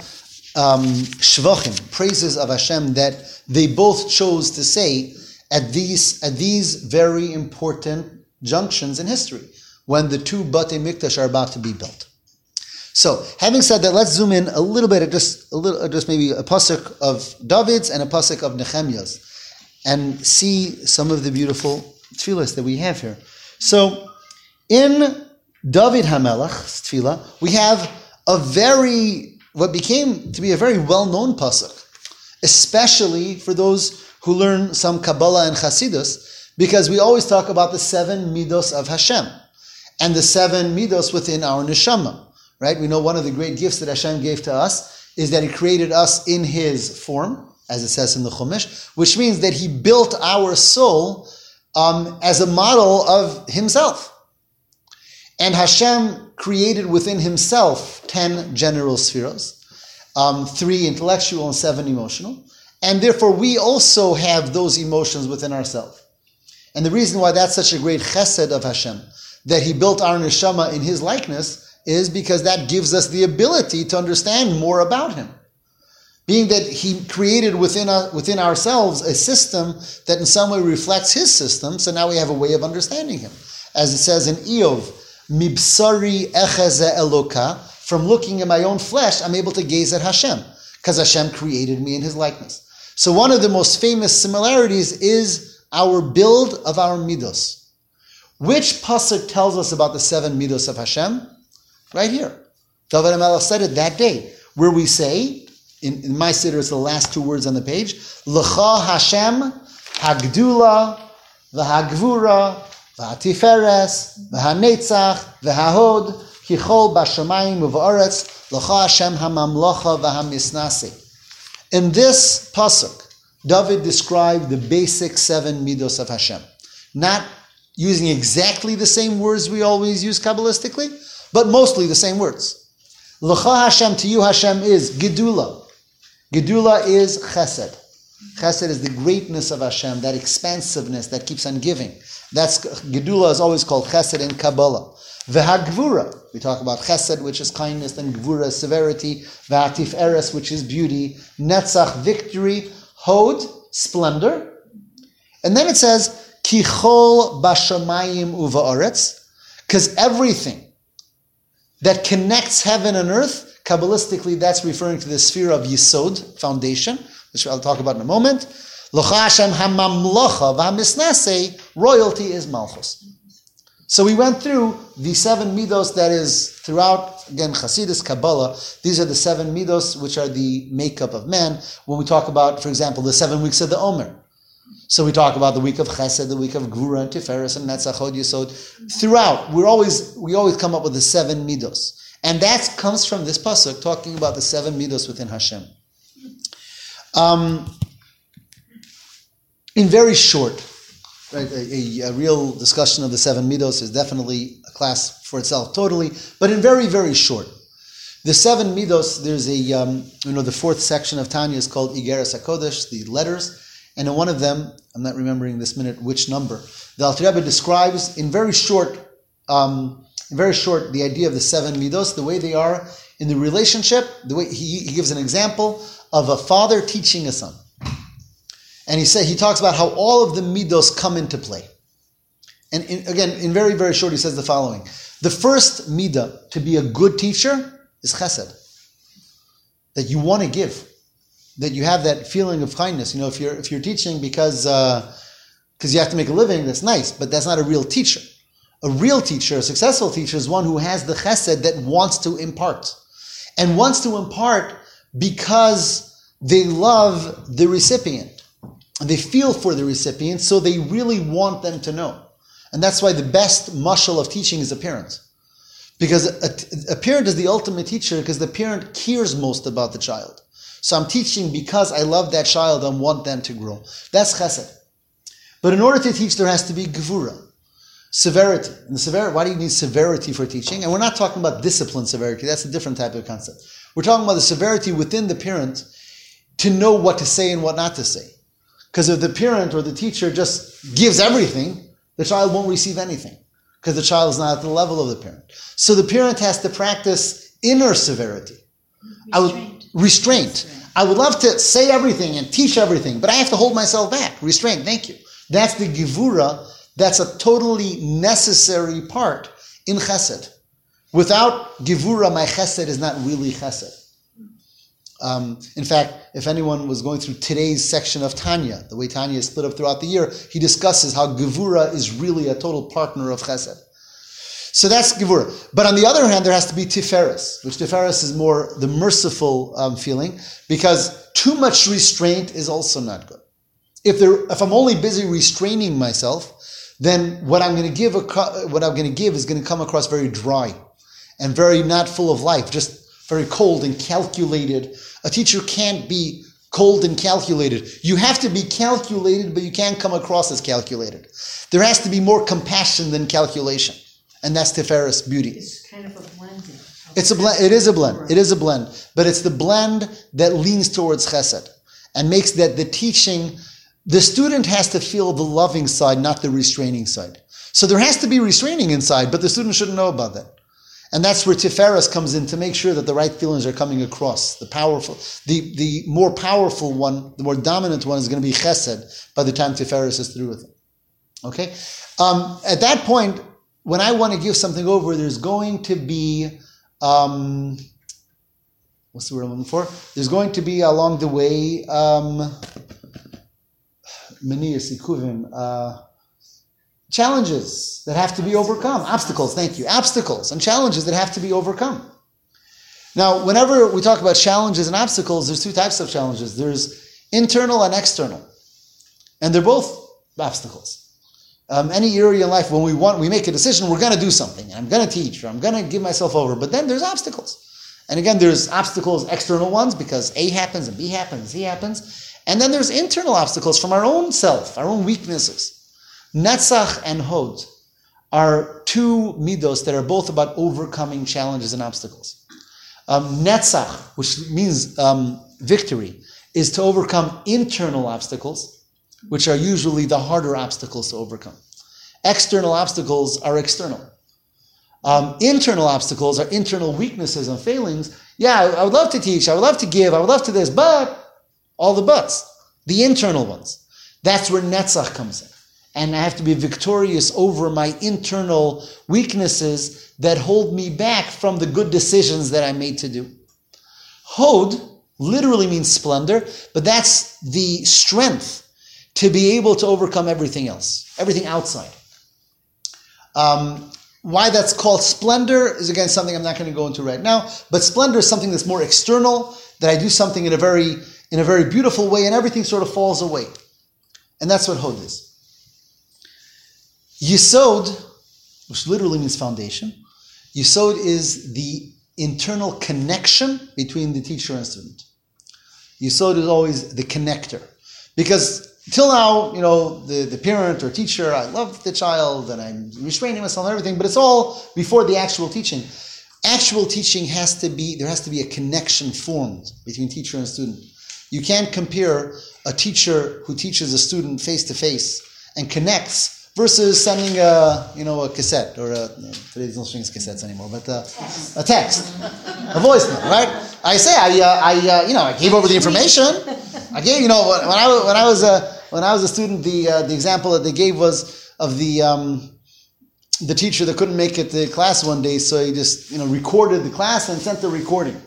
um, shvachim, praises of Hashem that they both chose to say at these at these very important junctions in history when the two Batei Mikdash are about to be built. So, having said that, let's zoom in a little bit just a little, just maybe a pasuk of David's and a pasuk of Nehemiah's, and see some of the beautiful tefillahs that we have here. So, in David Hamelach's tefillah, we have a very what became to be a very well-known pasuk, especially for those who learn some Kabbalah and Chasidus, because we always talk about the seven midos of Hashem and the seven midos within our neshama. Right? We know one of the great gifts that Hashem gave to us is that He created us in His form, as it says in the Chumash, which means that He built our soul um, as a model of Himself. And Hashem created within Himself ten general spheres, um, three intellectual and seven emotional, and therefore we also have those emotions within ourselves. And the reason why that's such a great chesed of Hashem, that He built our neshama in His likeness, is because that gives us the ability to understand more about Him. Being that He created within, within ourselves a system that in some way reflects His system, so now we have a way of understanding Him. As it says in Iyov, Mibsari echeze eloka, from looking at my own flesh, I'm able to gaze at Hashem, because Hashem created me in His likeness. So one of the most famous similarities is our build of our midos. Which pasuk tells us about the seven midos of Hashem? Right here. David HaMelech said it that day, where we say, in, in my siddur, it's the last two words on the page, L'cha Hashem Hagdula v'hagvura, v'hatiferes, v'hanetzach, v'hahod, kichol b'shamayim u'v'aretz, l'cha Hashem hamamlocha v'hamisnasi. In this pasuk, David described the basic seven midos of Hashem. Not using exactly the same words we always use Kabbalistically, but mostly the same words. L'cha Hashem, to you Hashem is Gedula. Gedula is chesed. Chesed is the greatness of Hashem, that expansiveness that keeps on giving. That's Gedula is always called chesed in Kabbalah. V'hagvura, we talk about chesed, which is kindness, and gvura, severity. V'atiferes, which is beauty. Netzach, victory. Hod, splendor. And then it says, Kichol bashamayim uva'aretz, because everything that connects heaven and earth, Kabbalistically, that's referring to the sphere of Yisod, foundation, which I'll talk about in a moment. Hamamlocha royalty is Malchus. So we went through the seven midos that is throughout, again, Hasidus, Kabbalah. These are the seven midos which are the makeup of man. When we talk about, for example, the seven weeks of the Omer. So we talk about the week of Chesed, the week of Gvura and Tiferes and Netzach Hod Yisod. Throughout, we're always, we always come up with the seven midos. And that comes from this pasuk talking about the seven midos within Hashem. Um, in very short, right, a, a, real discussion of the seven midos is definitely a class for itself, totally. But in very, very short, the seven midos. There's a um, you know the fourth section of Tanya is called Igeres Hakodesh, the letters, and in one of them, I'm not remembering this minute which number. The Alter Rebbe describes in very short. Um, very short, the idea of the seven midos, the way they are in the relationship, the way he, he gives an example of a father teaching a son. And he said he talks about how all of the midos come into play. And in, again, in very, very short, he says the following. The first midah to be a good teacher is chesed. That you want to give. That you have that feeling of kindness. You know, if you're if you're teaching because because uh, you have to make a living, that's nice, but that's not a real teacher. A real teacher, a successful teacher, is one who has the chesed that wants to impart. And wants to impart because they love the recipient. They feel for the recipient, so they really want them to know. And that's why the best mushal of teaching is a parent. Because a, a parent is the ultimate teacher because the parent cares most about the child. So I'm teaching because I love that child and want them to grow. That's chesed. But in order to teach, there has to be gevura severity. And severity, why do you need severity for teaching? And we're not talking about discipline severity. That's a different type of concept. We're talking about the severity within the parent to know what to say and what not to say. Because if the parent or the teacher just gives everything, the child won't receive anything because the child is not at the level of the parent. So the parent has to practice inner severity. Restraint. I would restraint. I would love to say everything and teach everything, but I have to hold myself back. Restraint. Thank you. That's the givura that's a totally necessary part in chesed. Without givura, my chesed is not really chesed. Um, in fact, if anyone was going through today's section of Tanya, the way Tanya is split up throughout the year, he discusses how gevura is really a total partner of chesed. So that's gevura. But on the other hand, there has to be tiferes, which tiferes is more the merciful um, feeling, because too much restraint is also not good. If there, if I'm only busy restraining myself, then what I'm going to give, what I'm going to give is going to come across very dry and very not full of life, just very cold and calculated. A teacher can't be cold and calculated. You have to be calculated, but you can't come across as calculated. There has to be more compassion than calculation, and that's Tiferes beauty. It's kind of a blend. It's a blend. It is a blend. It is a blend, but it's the blend that leans towards Chesed and makes that the teaching the student has to feel the loving side, not the restraining side. So there has to be restraining inside, but the student shouldn't know about that. And that's where Tiferes comes in to make sure that the right feelings are coming across. The powerful, the, the more powerful one, the more dominant one is going to be Chesed by the time Tiferes is through with it. Okay? Um, at that point, when I want to give something over, there's going to be, um, what's the word I'm looking for? There's going to be along the way, um, Manias Ikuvim, uh, challenges that have to be overcome. Obstacles, thank you. Obstacles and challenges that have to be overcome. Now, whenever we talk about challenges and obstacles, there's two types of challenges. There's internal and external. And they're both obstacles. Um, any area in life when we want, we make a decision, we're going to do something. I'm going to teach, or I'm going to give myself over. But then there's obstacles. And again, there's obstacles, external ones, because A happens and B happens, and C happens. And then there's internal obstacles from our own self, our own weaknesses. Netzach and Hod are two midos that are both about overcoming challenges and obstacles. Um, Netzach, which means um, victory, is to overcome internal obstacles, which are usually the harder obstacles to overcome. External obstacles are external. Um, internal obstacles are internal weaknesses and failings. Yeah, I, I would love to teach, I would love to give, I would love to this, but all the buts, the internal ones. That's where Netzach comes in. And I have to be victorious over my internal weaknesses that hold me back from the good decisions that I made to do. Hod literally means splendor, but that's the strength to be able to overcome everything else, everything outside. Um, why that's called splendor is again something I'm not going to go into right now. But splendor is something that's more external, that I do something in a very in a very beautiful way, and everything sort of falls away. And that's what Hod is. Yisod, which literally means foundation, Yisod is the internal connection between the teacher and student. Yisod is always the connector. Because till now, you know, the, the parent or teacher, I love the child and I'm restraining myself and everything, but it's all before the actual teaching. Actual teaching has to be, there has to be a connection formed between teacher and student. You can't compare a teacher who teaches a student face to face and connects versus sending a, you know, a cassette or a, today's don't swing cassettes anymore, but a, a text, a voicemail, right? I say, I, uh, I, uh, you know, I gave over the information. I gave, you know, when I, when I was a, when I was a student, the, uh, the example that they gave was of the, um, the teacher that couldn't make it to class one day, so he just, you know, recorded the class and sent the recording.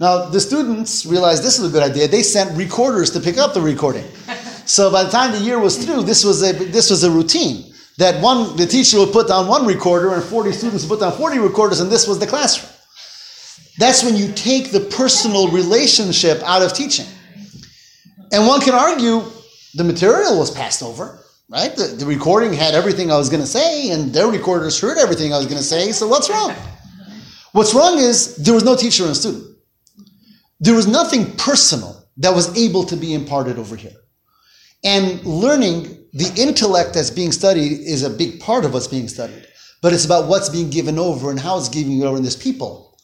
Now, the students realized this is a good idea. They sent recorders to pick up the recording. So by the time the year was through, this was a, this was a routine. That one, the teacher would put down one recorder and 40 students would put down 40 recorders, and this was the classroom. That's when you take the personal relationship out of teaching. And one can argue the material was passed over, right? The, the recording had everything I was going to say, and their recorders heard everything I was going to say, so what's wrong? What's wrong is there was no teacher and student. There was nothing personal that was able to be imparted over here. And learning the intellect that's being studied is a big part of what's being studied. But it's about what's being given over and how it's giving over in this people.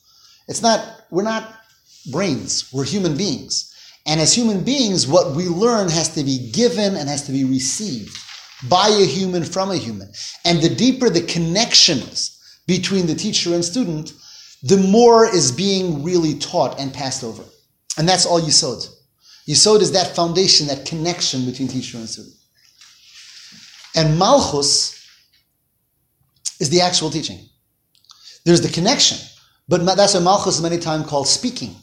It's not, we're not brains, we're human beings. And as human beings, what we learn has to be given and has to be received by a human from a human. And the deeper the connection is between the teacher and student, the more is being really taught and passed over. And that's all Yisod. Yisod is that foundation, that connection between teacher and student. And Malchus is the actual teaching. There's the connection, but that's why Malchus is many times called speaking.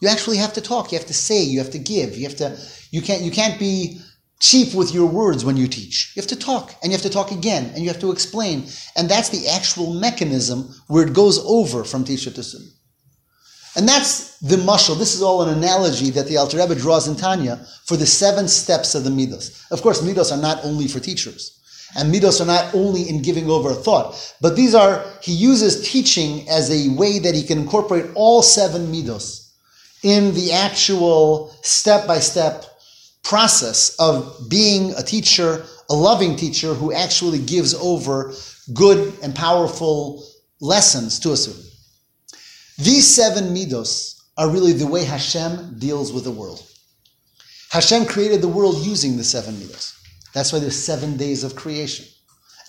You actually have to talk. You have to say. You have to give. You have to. You can't. You can't be cheap with your words when you teach. You have to talk, and you have to talk again, and you have to explain. And that's the actual mechanism where it goes over from teacher to student. And that's the mushal. This is all an analogy that the Alter Rebbe draws in Tanya for the seven steps of the midos. Of course, midos are not only for teachers. And midos are not only in giving over a thought, but these are, he uses teaching as a way that he can incorporate all seven midos in the actual step by step process of being a teacher, a loving teacher who actually gives over good and powerful lessons to a student. These seven midos are really the way Hashem deals with the world. Hashem created the world using the seven midos. That's why there's seven days of creation.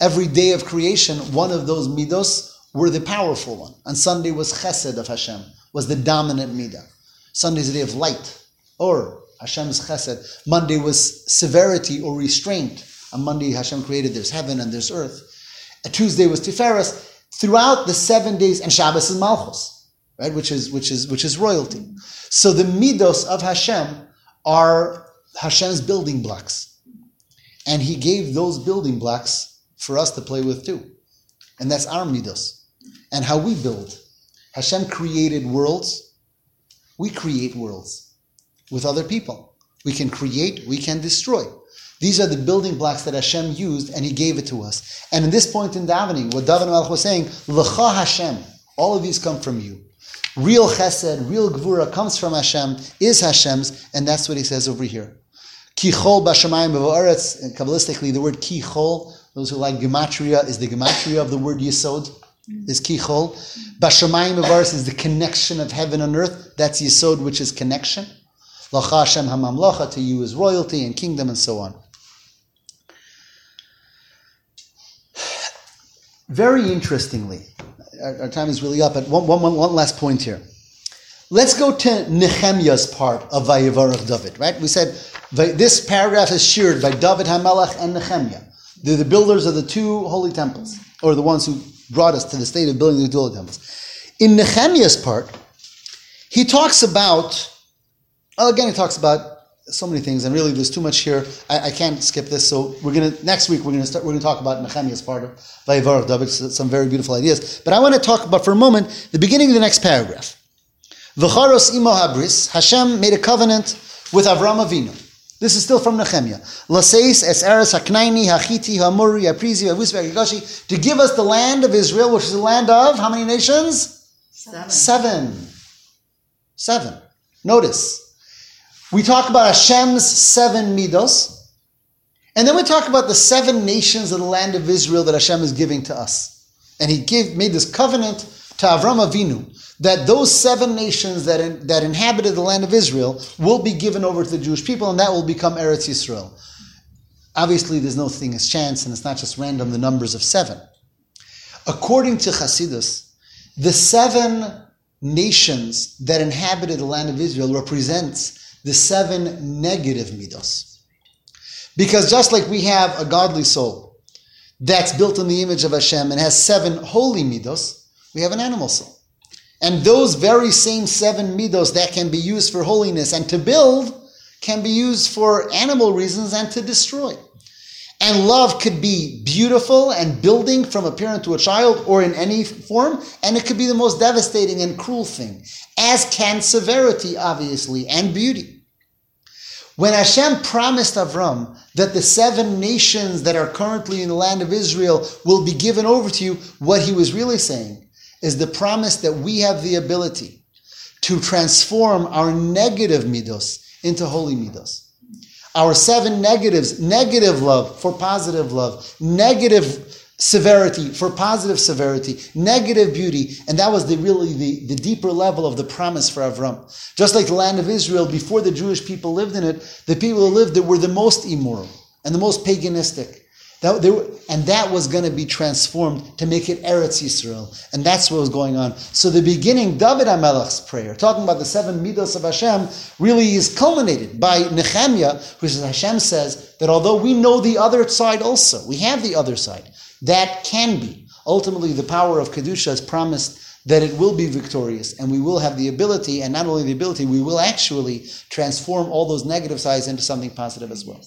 Every day of creation, one of those midos were the powerful one. On Sunday was chesed of Hashem, was the dominant midah. Sunday is a day of light, or Hashem's chesed. Monday was severity or restraint. On Monday, Hashem created there's heaven and there's earth. A Tuesday was Tiferes. Throughout the seven days, and Shabbos is Malchus, right? Which is which is which is royalty. So the midos of Hashem are Hashem's building blocks, and He gave those building blocks for us to play with too, and that's our midos, and how we build. Hashem created worlds. We create worlds with other people. We can create, we can destroy. These are the building blocks that Hashem used, and He gave it to us. And in this point in davening, what David Melech was saying, L'cha Hashem, all of these come from you. Real chesed, real gvura comes from Hashem, is Hashem's, and that's what he says over here. Kichol b'shamayim b'va'aretz, Kabbalistically, the word kichol, those who like gematria, is the gematria of the word yisod, is kichol. B'shamayim b'va'aretz is the connection of heaven and earth, that's yisod, which is connection. Lacha Hashem hamamlacha, to you is royalty and kingdom and so on. Very interestingly, our, our time is really up, but one, one, one, one last point here. Let's go to Nehemiah's part of Vayivarach David, right? We said this paragraph is shared by David Hamelach and Nehemiah. They're the builders of the two holy temples, or the ones who brought us to the state of building the two temples. In Nehemiah's part, he talks about, well, again, he talks about so many things, and really there's too much here. I, I, can't skip this. So we're gonna next week we're gonna start. We're gonna talk about Nehemiah's part of Vayivarach David. Some very beautiful ideas. But I want to talk about for a moment the beginning of the next paragraph. V'charos imo habris. Hashem made a covenant with Avram Avinu. This is still from Nehemiah. Laseis es eres haknaini hachiti hamuri haprizi havusi to give us the land of Israel, which is the land of how many nations? Seven. Seven. Seven. Notice. We talk about Hashem's seven midos, and then we talk about the seven nations of the land of Israel that Hashem is giving to us. And He gave, made this covenant to Avram Avinu that those seven nations that, in, that inhabited the land of Israel will be given over to the Jewish people, and that will become Eretz Yisrael. Obviously, there's no thing as chance, and it's not just random, the numbers of seven. According to Hasidus, the seven nations that inhabited the land of Israel represents the seven negative midos. Because just like we have a godly soul that's built in the image of Hashem and has seven holy midos, we have an animal soul. And those very same seven midos that can be used for holiness and to build can be used for animal reasons and to destroy. And love could be beautiful and building from a parent to a child or in any form, and it could be the most devastating and cruel thing, as can severity, obviously, and beauty. When Hashem promised Avram that the seven nations that are currently in the land of Israel will be given over to you, what he was really saying is the promise that we have the ability to transform our negative midos into holy midos. Our seven negatives, negative love for positive love, negative severity for positive severity, negative beauty, and that was the really the, the deeper level of the promise for Avram. Just like the land of Israel, before the Jewish people lived in it, the people who lived there were the most immoral and the most paganistic. That, and that was going to be transformed to make it Eretz Yisrael. And that's what was going on. So the beginning, David HaMelech's prayer, talking about the seven midos of Hashem, really is culminated by Nehemiah, which is Hashem says that although we know the other side also, we have the other side, that can be. Ultimately, the power of Kedusha has promised that it will be victorious and we will have the ability, and not only the ability, we will actually transform all those negative sides into something positive as well.